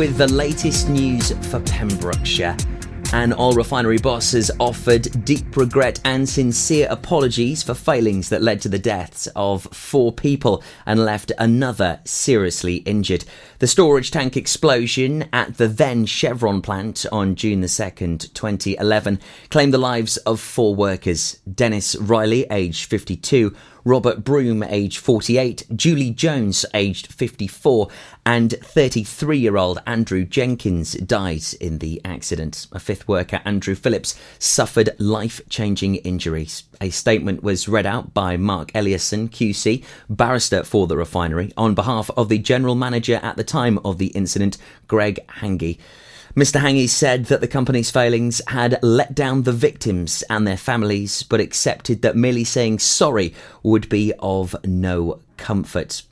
with the latest news for Pembrokeshire. An oil refinery boss has offered deep regret and sincere apologies for failings that led to the deaths of four people and left another seriously injured. The storage tank explosion at the then Chevron plant on June the 2nd, 2011, claimed the lives of four workers Dennis Riley, aged 52, Robert Broom, aged 48, Julie Jones, aged 54, and 33 year old Andrew Jenkins died in the accident. A fifth worker, Andrew Phillips, suffered life changing injuries. A statement was read out by Mark Ellison, QC, barrister for the refinery, on behalf of the general manager at the time of the incident, Greg Hange. Mr. Hange said that the company's failings had let down the victims and their families, but accepted that merely saying sorry would be of no comfort.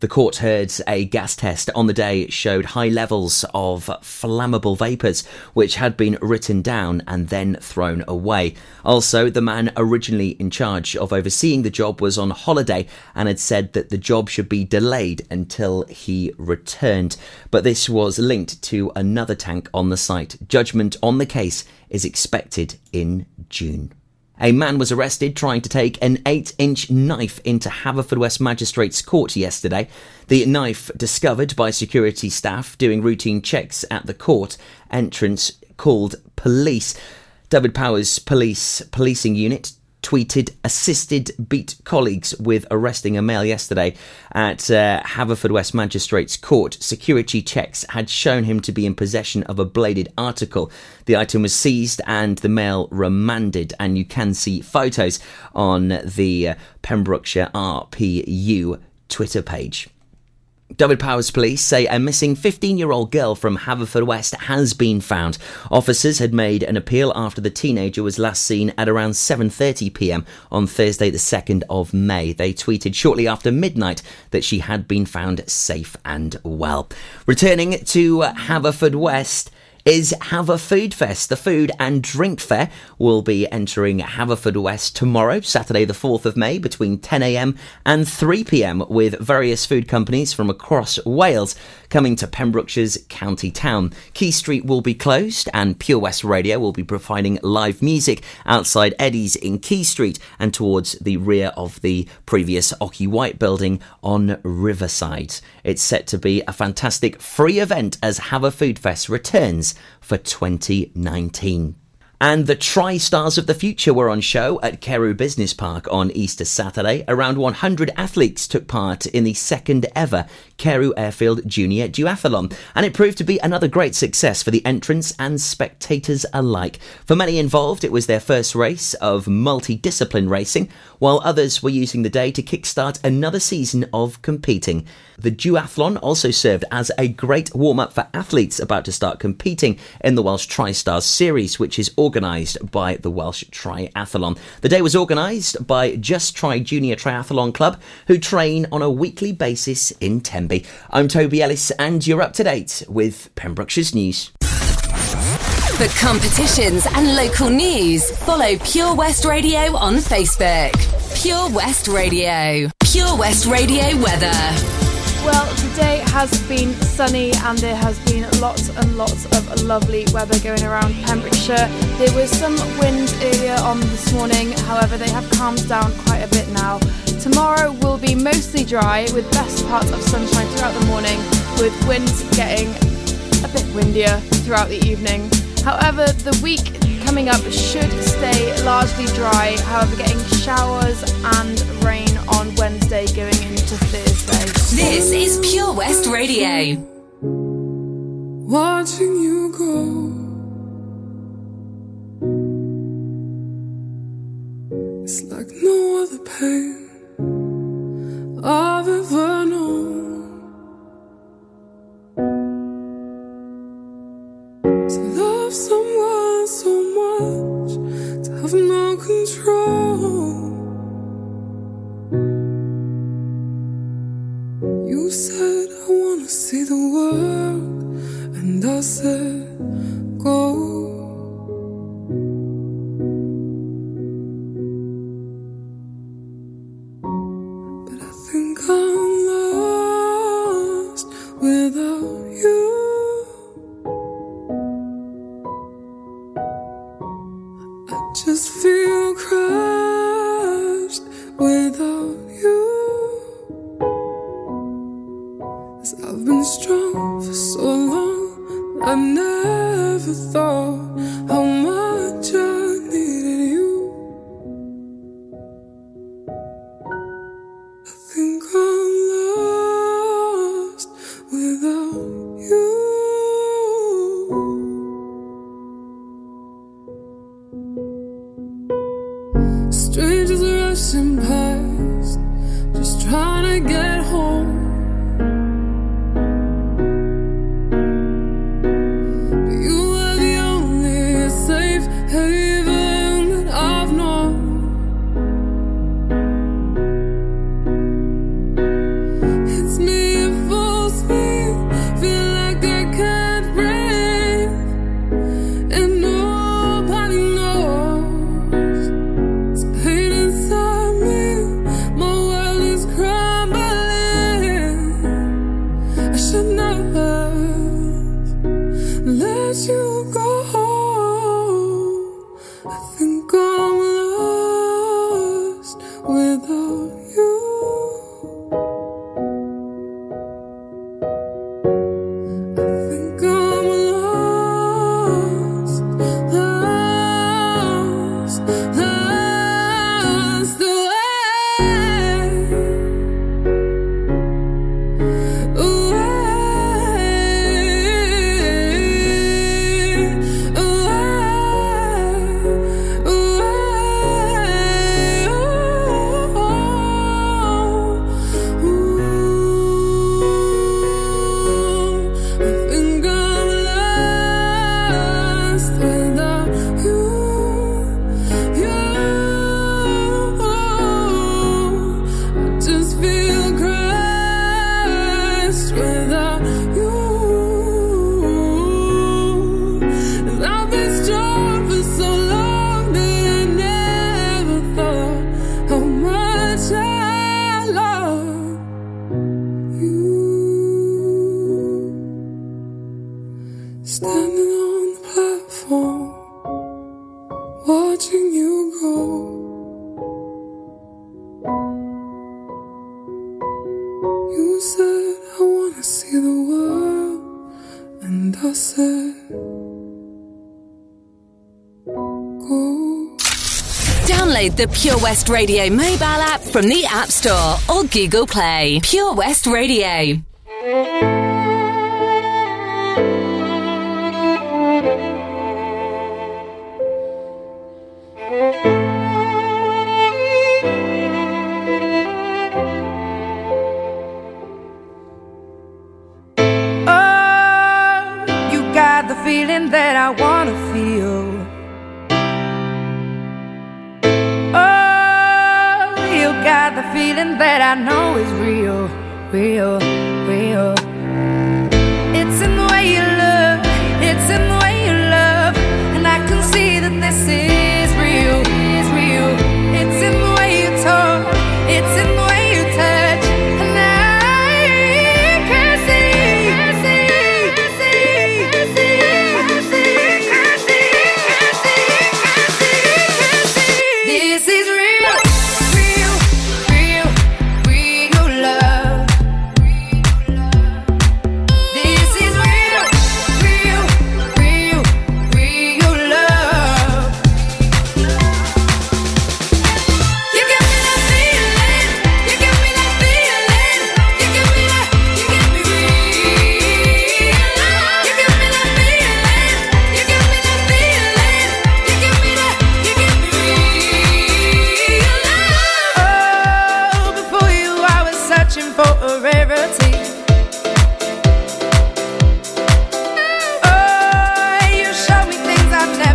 The court heard a gas test on the day showed high levels of flammable vapours, which had been written down and then thrown away. Also, the man originally in charge of overseeing the job was on holiday and had said that the job should be delayed until he returned. But this was linked to another tank on the site. Judgment on the case is expected in June. A man was arrested trying to take an 8 inch knife into Haverfordwest Magistrates Court yesterday. The knife, discovered by security staff doing routine checks at the court entrance, called police. Dyfed-Powys Police Policing Unit tweeted assisted beat colleagues with arresting a male yesterday at uh, Haverfordwest Magistrates Court. Security checks had shown him to be in possession of a bladed article. The item was seized and the male remanded, and you can see photos on the uh, Pembrokeshire RPU Twitter page. Dyfed-Powys police say a missing 15 year old girl from Haverfordwest has been found. Officers had made an appeal after the teenager was last seen at around 7:30 p.m. on Thursday the 2nd of May. They tweeted shortly after midnight that she had been found safe and well. Returning to Haverfordwest is Haverfoodfest. The food and drink fair will be entering Haverfordwest tomorrow, Saturday the 4th of May, between 10am and 3pm, with various food companies from across Wales coming to Pembrokeshire's county town. Quay Street will be closed, and Pure West Radio will be providing live music outside Eddie's in Quay Street and towards the rear of the previous Ocky White building on Riverside. It's set to be a fantastic free event as Haverfoodfest returns for 2019. And the Tri-Stars of the Future were on show at Carew Business Park on Easter Saturday. Around 100 athletes took part in the second ever Carew Airfield Junior Duathlon, and it proved to be another great success for the entrants and spectators alike. For many involved, it was their first race of multi-discipline racing, while others were using the day to kickstart another season of competing. The duathlon also served as a great warm up for athletes about to start competing in the Welsh Tri-Stars series, which is organised by the Welsh Triathlon. The day was organised by Just Try Junior Triathlon Club, who train on a weekly basis in Tenby. I'm Toby Ellis, and you're up to date with Pembrokeshire's news. For competitions and local news, follow Pure West Radio on Facebook. Pure West Radio. Pure West Radio weather. Well, today has been sunny and there has been lots and lots of lovely weather going around Pembrokeshire. There was some wind earlier on this morning, however, they have calmed down quite a bit now. Tomorrow will be mostly dry with best parts of sunshine throughout the morning, with winds getting a bit windier throughout the evening. However, the week coming up should stay largely dry, however, getting showers and rain on Wednesday going into Thursday. This is Pure West Radio. Watching you go. It's like no other pain closer You said, I wanna see the world, and I said, Go. Download the Pure West Radio mobile app from the App Store or Google Play. Pure West Radio.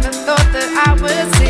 never thought that I would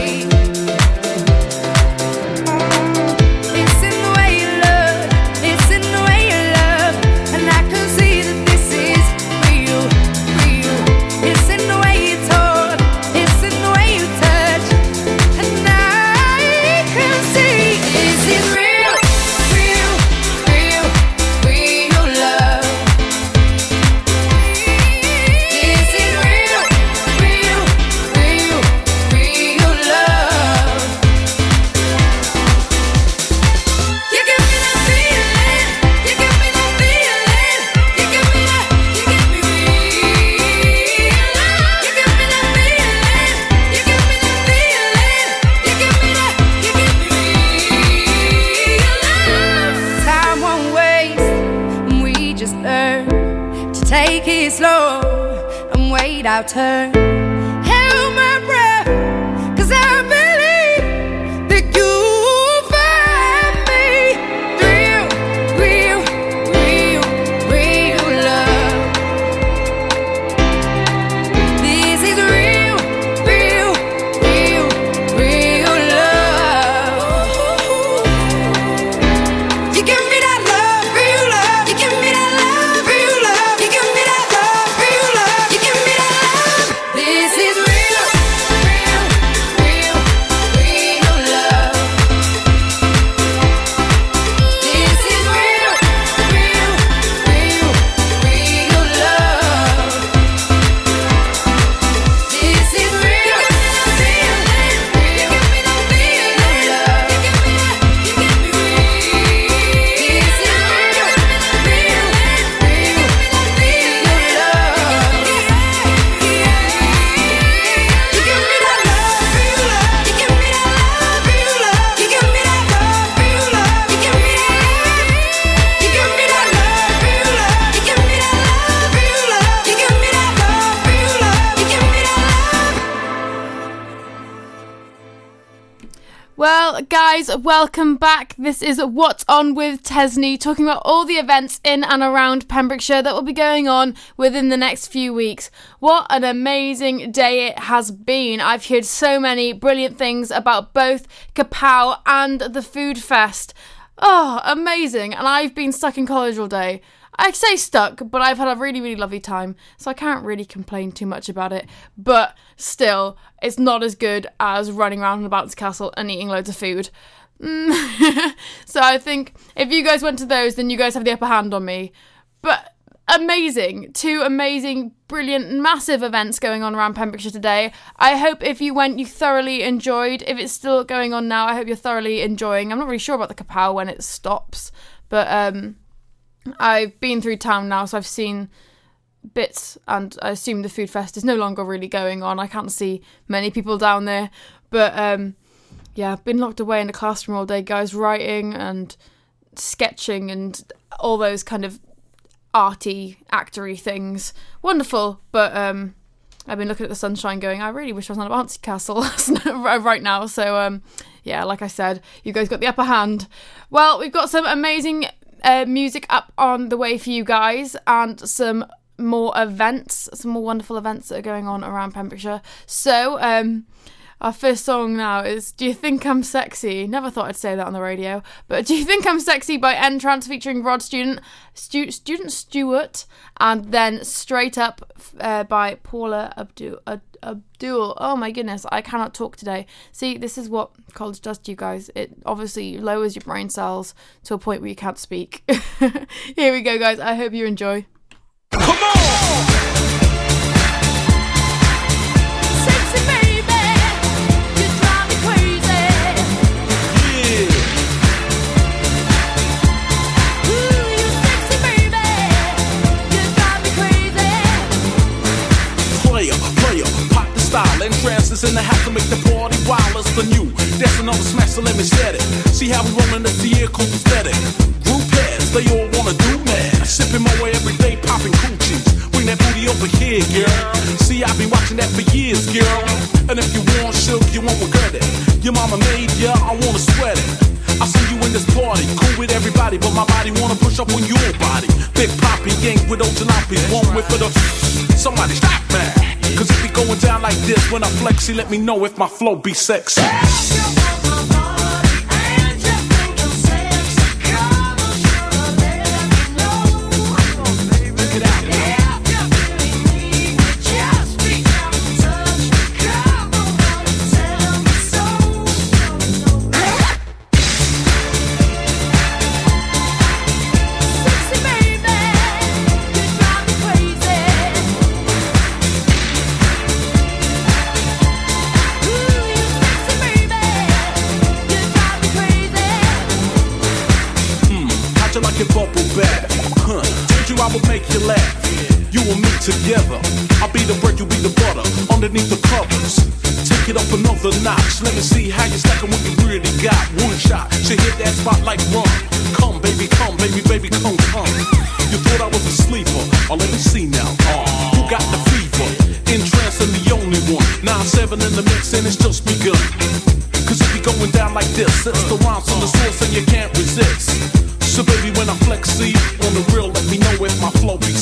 guys, welcome back. This is What's On with Tesni, talking about all the events in and around Pembrokeshire that will be going on within the next few weeks. What an amazing day it has been. I've heard so many brilliant things about both Kapow and the Food Fest. Oh, amazing. And I've been stuck in college all day. I say stuck, but I've had a really, really lovely time, so I can't really complain too much about it. But still, it's not as good as running around in the bounce castle and eating loads of food. Mm. so I think if you guys went to those, then you guys have the upper hand on me. But amazing, two amazing, brilliant, massive events going on around Pembrokeshire today. I hope if you went, you thoroughly enjoyed. If it's still going on now, I hope you're thoroughly enjoying. I'm not really sure about the Kapow when it stops, but um, I've been through town now, so I've seen bits, and I assume the food fest is no longer really going on. I can't see many people down there, but um, yeah, I've been locked away in the classroom all day, guys, writing and sketching and all those kind of arty, actory things. Wonderful, but um, I've been looking at the sunshine, going, I really wish I was on a bouncy castle right now. So um, yeah, like I said, you guys got the upper hand. Well, we've got some amazing uh, music up on the way for you guys, and some more events, some more wonderful events that are going on around Pembrokeshire. So, um, our first song now is Do You Think I'm Sexy? Never thought I'd say that on the radio, but Do You Think I'm Sexy by N-Trance featuring Rod Student, Stu- Student Stewart, and then Straight Up uh, by Paula Abdul. Ab- Abdul. Oh my goodness, I cannot talk today. See, this is what college does to you guys. It obviously lowers your brain cells to a point where you can't speak. Here we go, guys. I hope you enjoy. And trances in the house to make the party wild the new. Dancing on the smash, so let me set it. See how we rollin' up the cool aesthetic. Group heads, they all wanna do mad. Sipping my way every day, popping coochies. Bring that booty over here, girl. See, I've been watching that for years, girl. And if you want silk, you won't regret it. Your mama made ya, I wanna sweat it. I see you in this party, cool with everybody, but my body wanna push up on your body. Big Poppy, gang with those jalopies, one with for the. Somebody stop that. Going down like this when I flex, see, let me know if my flow be sexy. You bubble bath? Huh? Told you I would make you laugh. You and me together. I'll be the bread, you'll be the butter. Underneath the covers. Take it up another notch. Let me see how you stacking what you really got. One shot, she hit that spot like rum. Come, baby, come, baby, baby, come, come. You thought I was a sleeper. Oh, let me see now. Uh, who got the fever? N-Trance and the only one. 9-7 in the mix and it's just begun. Cause be going down like this. It's the rhymes from the source and you can't resist. See, on the real, let me know if my flow be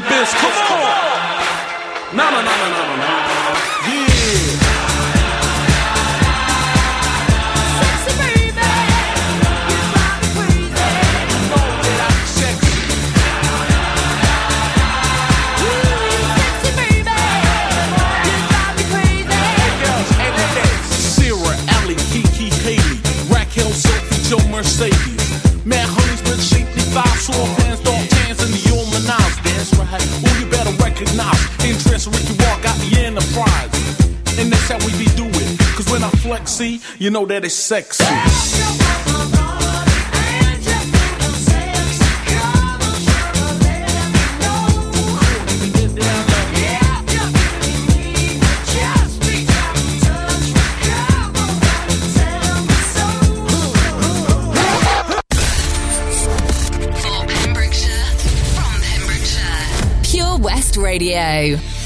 Biz, come on. Cause when I flex, see, you know that it's sexy. Pure West Radio.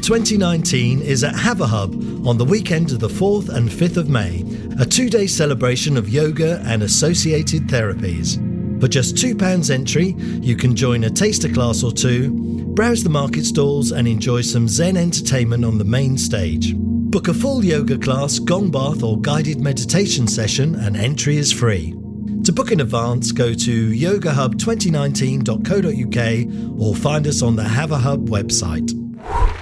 2019 is at Haverhub on the weekend of the 4th and 5th of May, a two day celebration of yoga and associated therapies. For just £2 entry, you can join a taster class or two, browse the market stalls, and enjoy some Zen entertainment on the main stage. Book a full yoga class, gong bath, or guided meditation session, and entry is free. To book in advance, go to yogahub2019.co.uk or find us on the Haverhub website.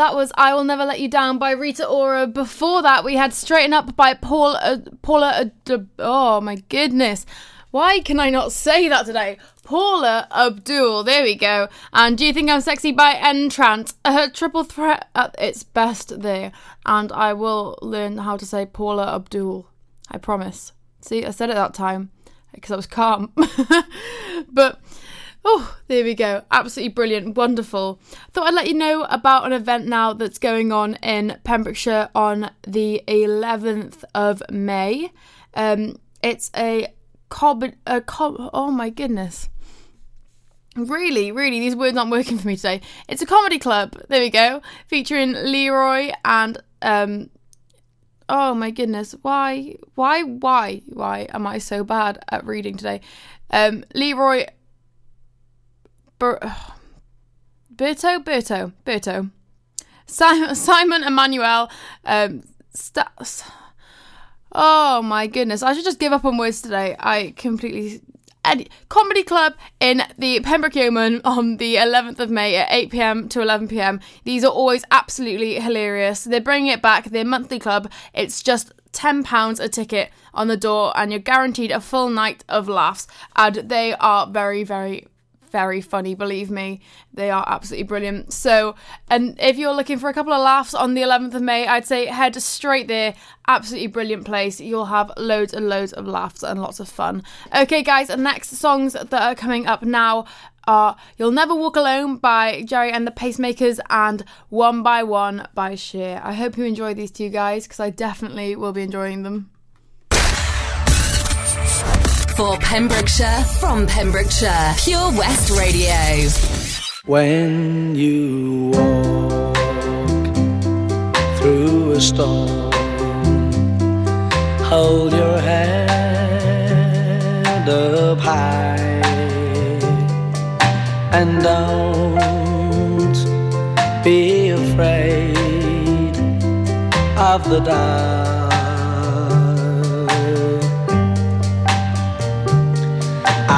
That was I Will Never Let You Down by Rita Ora. Before that, we had Straighten Up by Paul, uh, Paula. Uh, oh my goodness. Why can I not say that today? Paula Abdul. There we go. And Do You Think I'm Sexy by Entrant. A triple threat at its best there. And I will learn how to say Paula Abdul. I promise. See, I said it that time because I was calm. but Oh, there we go. Absolutely brilliant. Wonderful. Thought I'd let you know about an event now that's going on in Pembrokeshire on the 11th of May. Um, it's a cob, a cob, oh my goodness. Really, really, these words aren't working for me today. It's a comedy club. There we go. Featuring Leroy and um oh my goodness, why why why why am I so bad at reading today? Um Leroy Ber- Berto, Berto, Berto. Simon, Simon Emmanuel. Um, st- oh my goodness! I should just give up on words today. I completely. Comedy club in the Pembroke Yeoman on the 11th of May at 8 pm to 11 pm. These are always absolutely hilarious. They're bringing it back. Their monthly club. It's just £10 a ticket on the door, and you're guaranteed a full night of laughs. And they are very, very, very funny, believe me. They are absolutely brilliant. So, and if you're looking for a couple of laughs on the 11th of May, I'd say head straight there. Absolutely brilliant place. You'll have loads and loads of laughs and lots of fun. Okay, guys, the next songs that are coming up now are You'll Never Walk Alone by Gerry and the Pacemakers and One by One by Cher. I hope you enjoy these two guys because I definitely will be enjoying them. For Pembrokeshire, from Pembrokeshire, Pure West Radio. When you walk through a storm, hold your head up high and don't be afraid of the dark.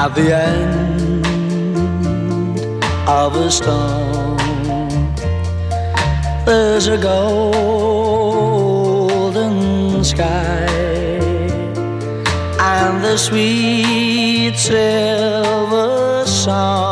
At the end of a storm, there's a golden sky and the sweet silver song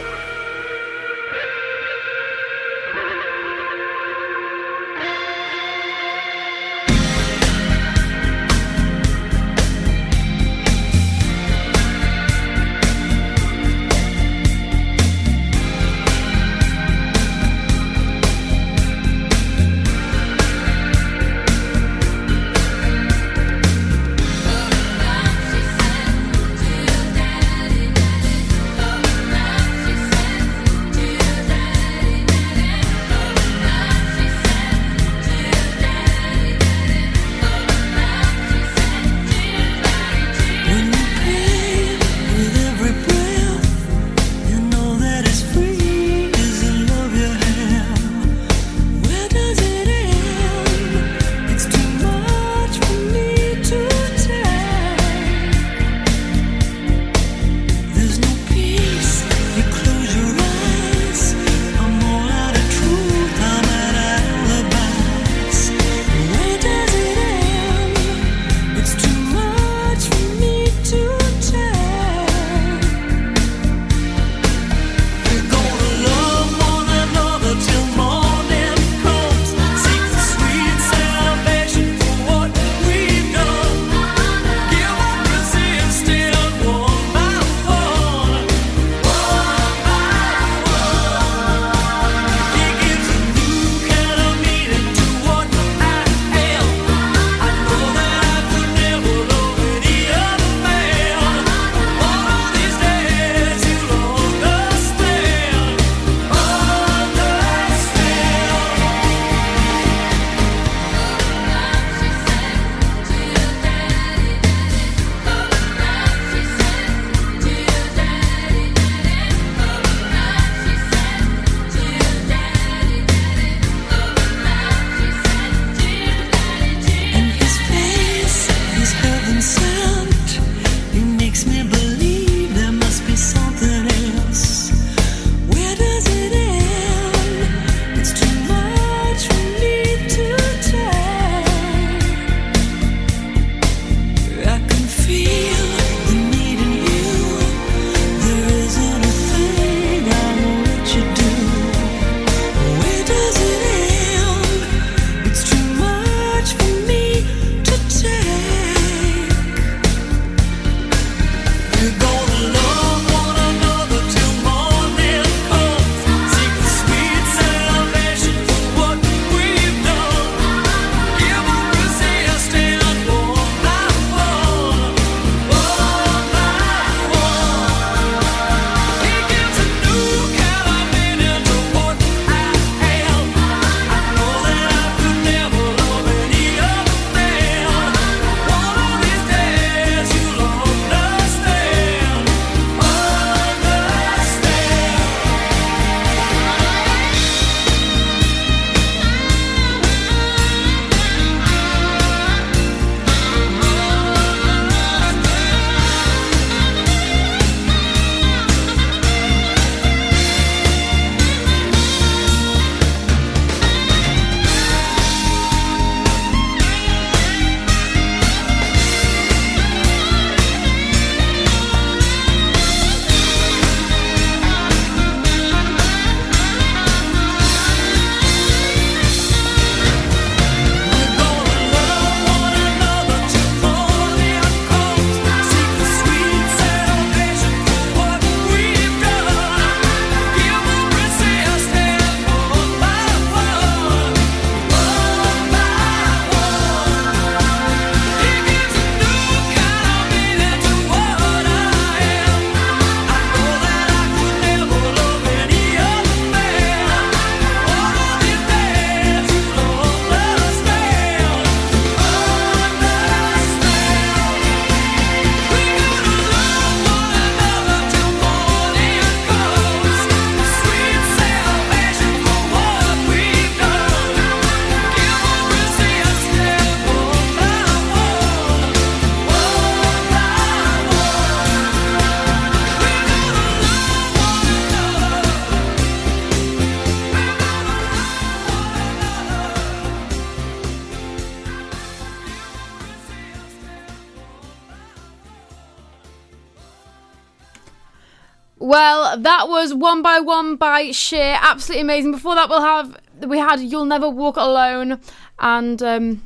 One by Cher. Absolutely amazing. Before that, we'll have we had "You'll Never Walk Alone," and um,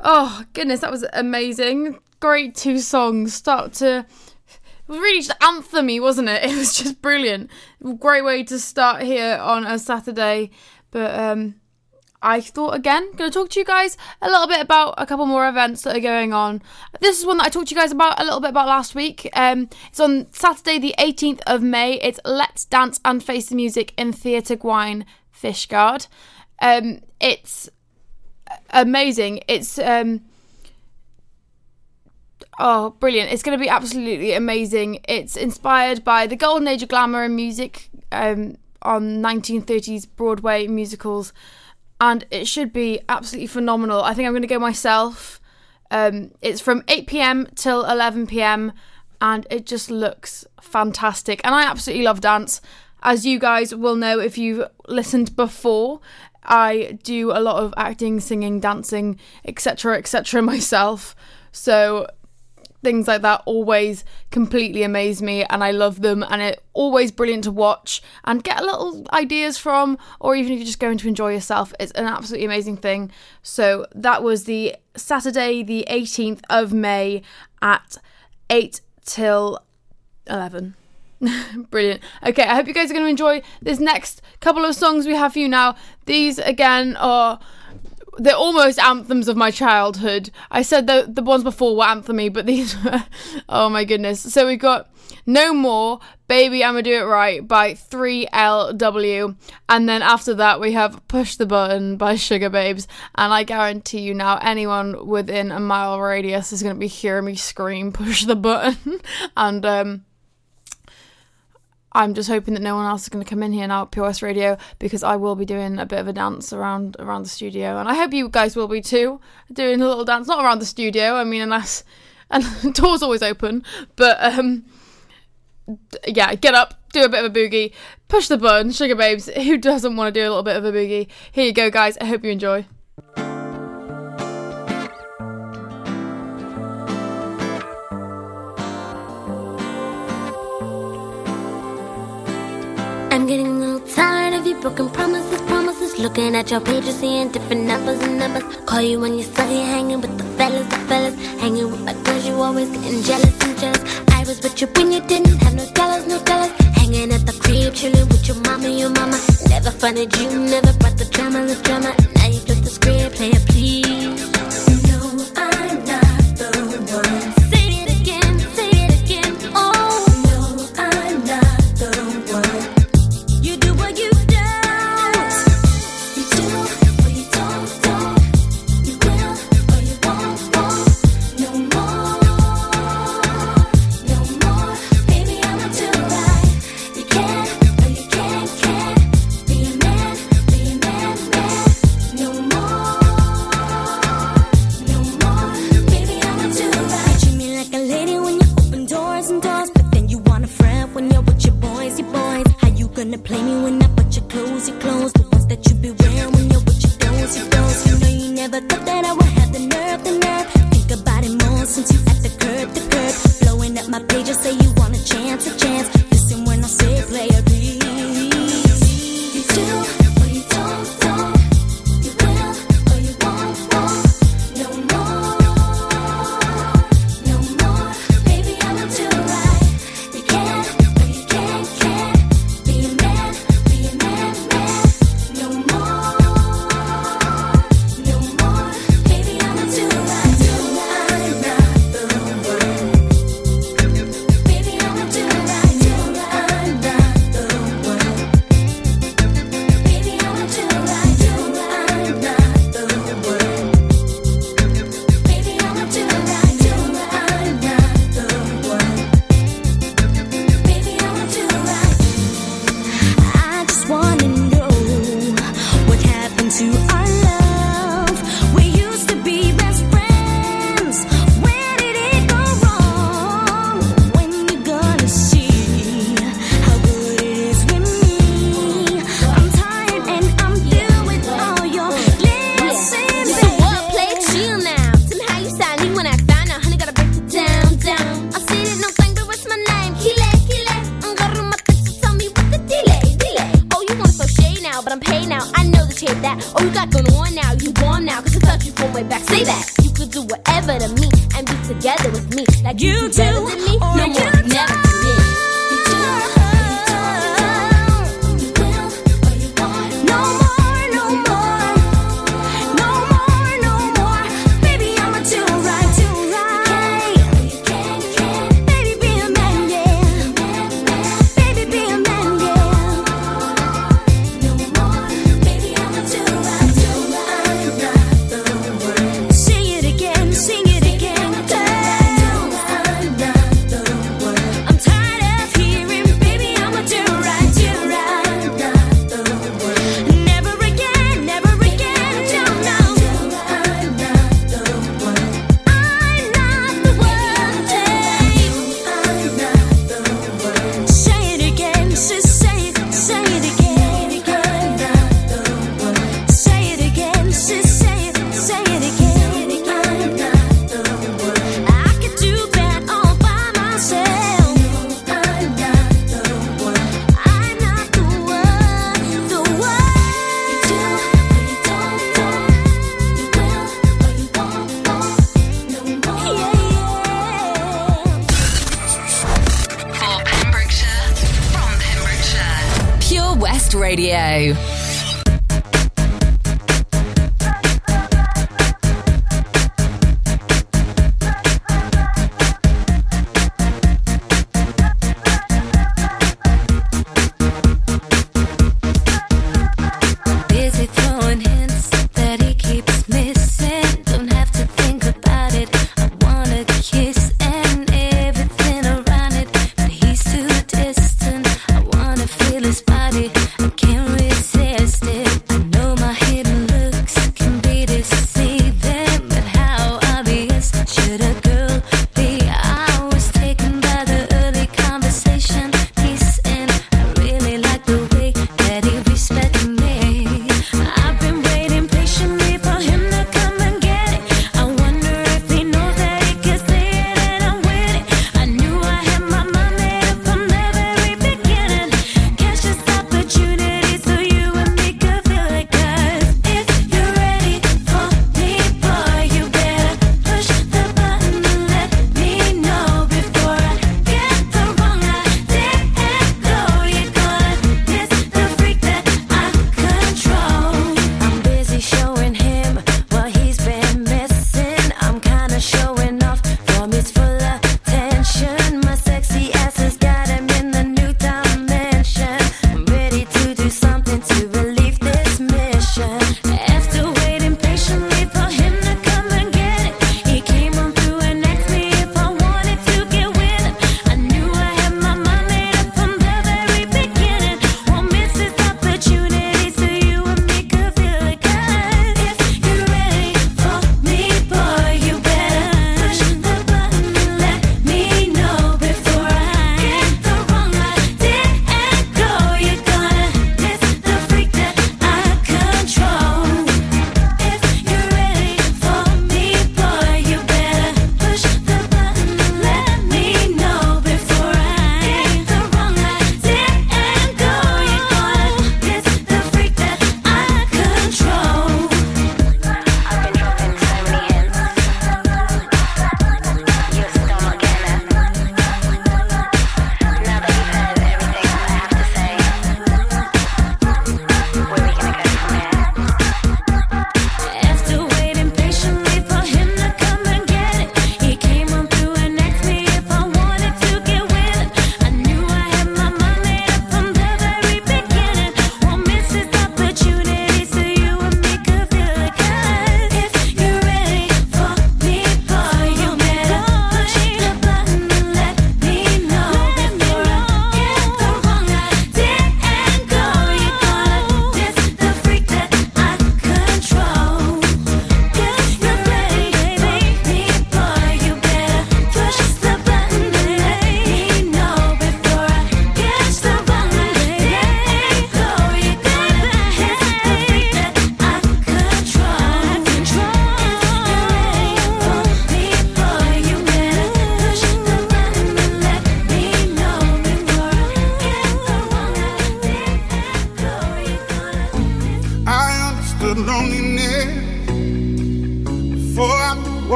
oh goodness, that was amazing. Great two songs. Start to really just anthemy, wasn't it? It was just brilliant. Great way to start here on a Saturday. But um, I thought again, going to talk to you guys a little bit about a couple more events that are going on. This is one that I talked to you guys about a little bit about last week. Um, it's on Saturday, the 18th of May. It's Let's Dance and Face the Music in Theatre Gwaun, Fishguard. Um, it's amazing. It's um, oh brilliant! It's going to be absolutely amazing. It's inspired by the golden age of glamour and music um, on 1930s Broadway musicals and it should be absolutely phenomenal. I think I'm going to go myself. Um, it's from 8 pm till 11 pm, and it just looks fantastic. And I absolutely love dance. As you guys will know if you've listened before, I do a lot of acting, singing, dancing, etc., etc. myself. So things like that always completely amaze me and I love them and it's always brilliant to watch and get a little ideas from or even if you're just going to enjoy yourself it's an absolutely amazing thing so that was the Saturday the 18th of May at 8 till 11 Brilliant. Okay, I hope you guys are going to enjoy this next couple of songs we have for you now. These again are they're almost anthems of my childhood. I said the the ones before were anthemy, but these were oh my goodness. So we've got No More, Baby I'ma Do It Right by 3LW. And then after that we have Push the Button by Sugababes. And I guarantee you now anyone within a mile radius is gonna be hearing me scream push the button. and um I'm just hoping that no one else is going to come in here now at POS Radio because I will be doing a bit of a dance around around the studio, and I hope you guys will be too, doing a little dance, not around the studio. I mean, unless and door's always open, but um, yeah, get up, do a bit of a boogie, push the button, Sugababes. Who doesn't want to do a little bit of a boogie? Here you go, guys. I hope you enjoy. Broken promises, promises. Looking at your pages, seeing different numbers and numbers. Call you when you're studying, hanging with the fellas, the fellas. Hanging with my girls, you always getting jealous and jealous. I was with you when you didn't have no dollars, no dollars. Hanging at the crib, chilling with your mama, your mama. Never funded you, never brought the drama, the drama. Now you flip the script, play please.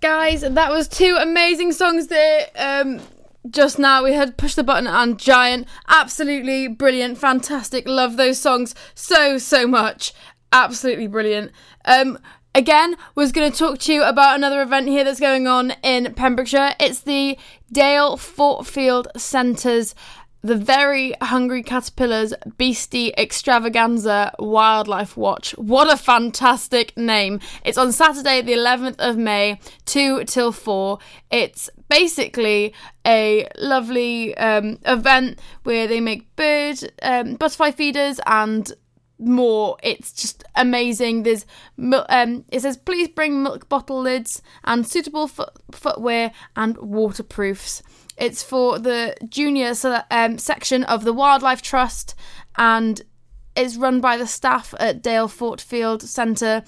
guys, that was two amazing songs there. Um, just now we had Push the Button and Giant. Absolutely brilliant, fantastic. Love those songs so, so much. Absolutely brilliant. Um, again, was going to talk to you about another event here that's going on in Pembrokeshire. It's the Dale Fort Field Centre's the Very Hungry Caterpillars Beastie Extravaganza Wildlife Watch. What a fantastic name. It's on Saturday, the 11th of May, 2 till 4. It's basically a lovely um, event where they make bird, um, butterfly feeders and more. It's just amazing. There's um, it says please bring milk bottle lids and suitable foot- footwear and waterproofs. It's for the junior um, section of the Wildlife Trust and is run by the staff at Dale Fort Field Centre.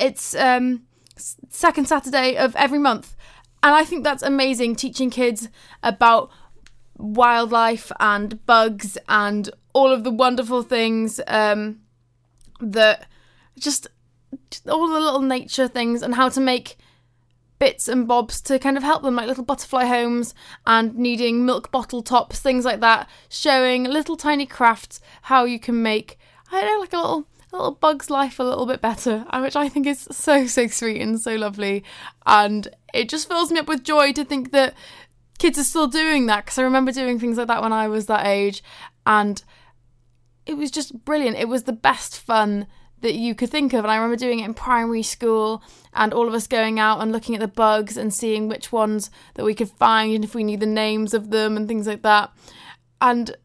It's um, second Saturday of every month, and I think that's amazing. Teaching kids about wildlife and bugs and all of the wonderful things um, that just all the little nature things and how to make bits and bobs to kind of help them, like little butterfly homes and needing milk bottle tops, things like that, showing little tiny crafts how you can make, I don't know, like a little a little bug's life a little bit better, uh, which I think is so so sweet and so lovely, and it just fills me up with joy to think that kids are still doing that because I remember doing things like that when I was that age, and it was just brilliant. It was the best fun that you could think of. And I remember doing it in primary school and all of us going out and looking at the bugs and seeing which ones that we could find and if we knew the names of them and things like that. And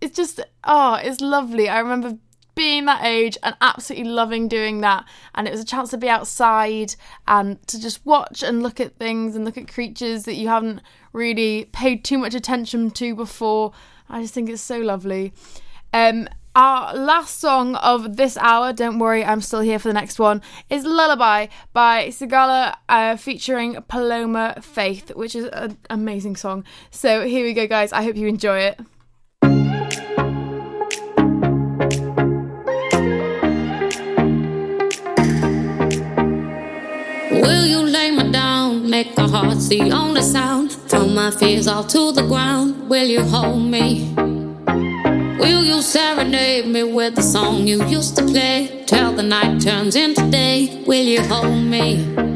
it's just, oh, it's lovely. I remember being that age and absolutely loving doing that. And it was a chance to be outside and to just watch and look at things and look at creatures that you haven't really paid too much attention to before. I just think it's so lovely. Um, our last song of this hour, don't worry, I'm still here for the next one, is Lullaby by Sigala uh, featuring Paloma Faith, which is an amazing song. So here we go, guys. I hope you enjoy it. Will you lay me down? Make our hearts the only sound. Throw my fears all to the ground. Will you hold me? Will you serenade me with the song you used to play? Till the night turns into day. Will you hold me?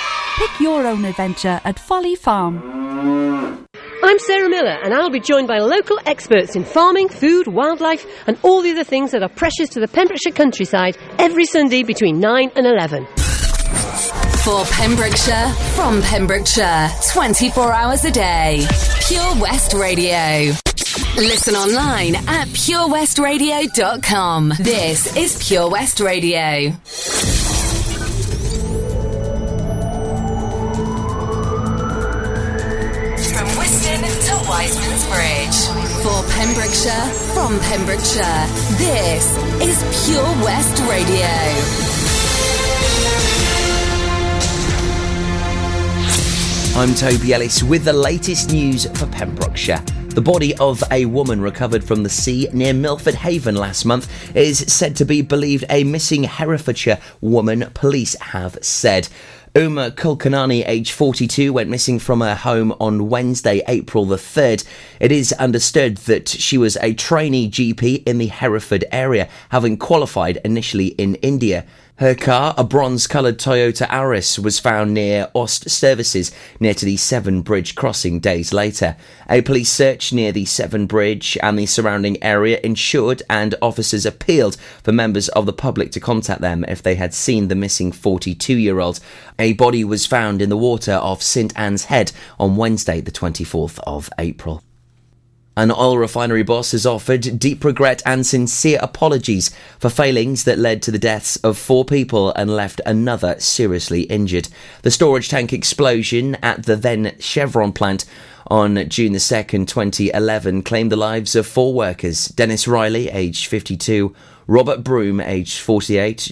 Pick your own adventure at Folly Farm. I'm Sarah Miller, and I'll be joined by local experts in farming, food, wildlife, and all the other things that are precious to the Pembrokeshire countryside every Sunday between 9 and 11. For Pembrokeshire, from Pembrokeshire, 24 hours a day. Pure West Radio. Listen online at purewestradio.com. This is Pure West Radio. Wiseman's Bridge. For Pembrokeshire, from Pembrokeshire, this is Pure West Radio. I'm Toby Ellis with the latest news for Pembrokeshire. The body of a woman recovered from the sea near Milford Haven last month is said to be believed a missing Herefordshire woman, police have said. Uma Kulkarni, age 42, went missing from her home on Wednesday, April the 3rd. It is understood that she was a trainee GP in the Hereford area, having qualified initially in India. Her car, a bronze coloured Toyota Auris, was found near Aust Services, near to the Severn Bridge crossing days later. A police search near the Severn Bridge and the surrounding area ensured and officers appealed for members of the public to contact them if they had seen the missing 42 year old. A body was found in the water off St Anne's Head on Wednesday, the 24th of April. An oil refinery boss has offered deep regret and sincere apologies for failings that led to the deaths of four people and left another seriously injured. The storage tank explosion at the then Chevron plant on June the 2nd, 2011, claimed the lives of four workers Dennis Riley, aged 52, Robert Broome, aged 48,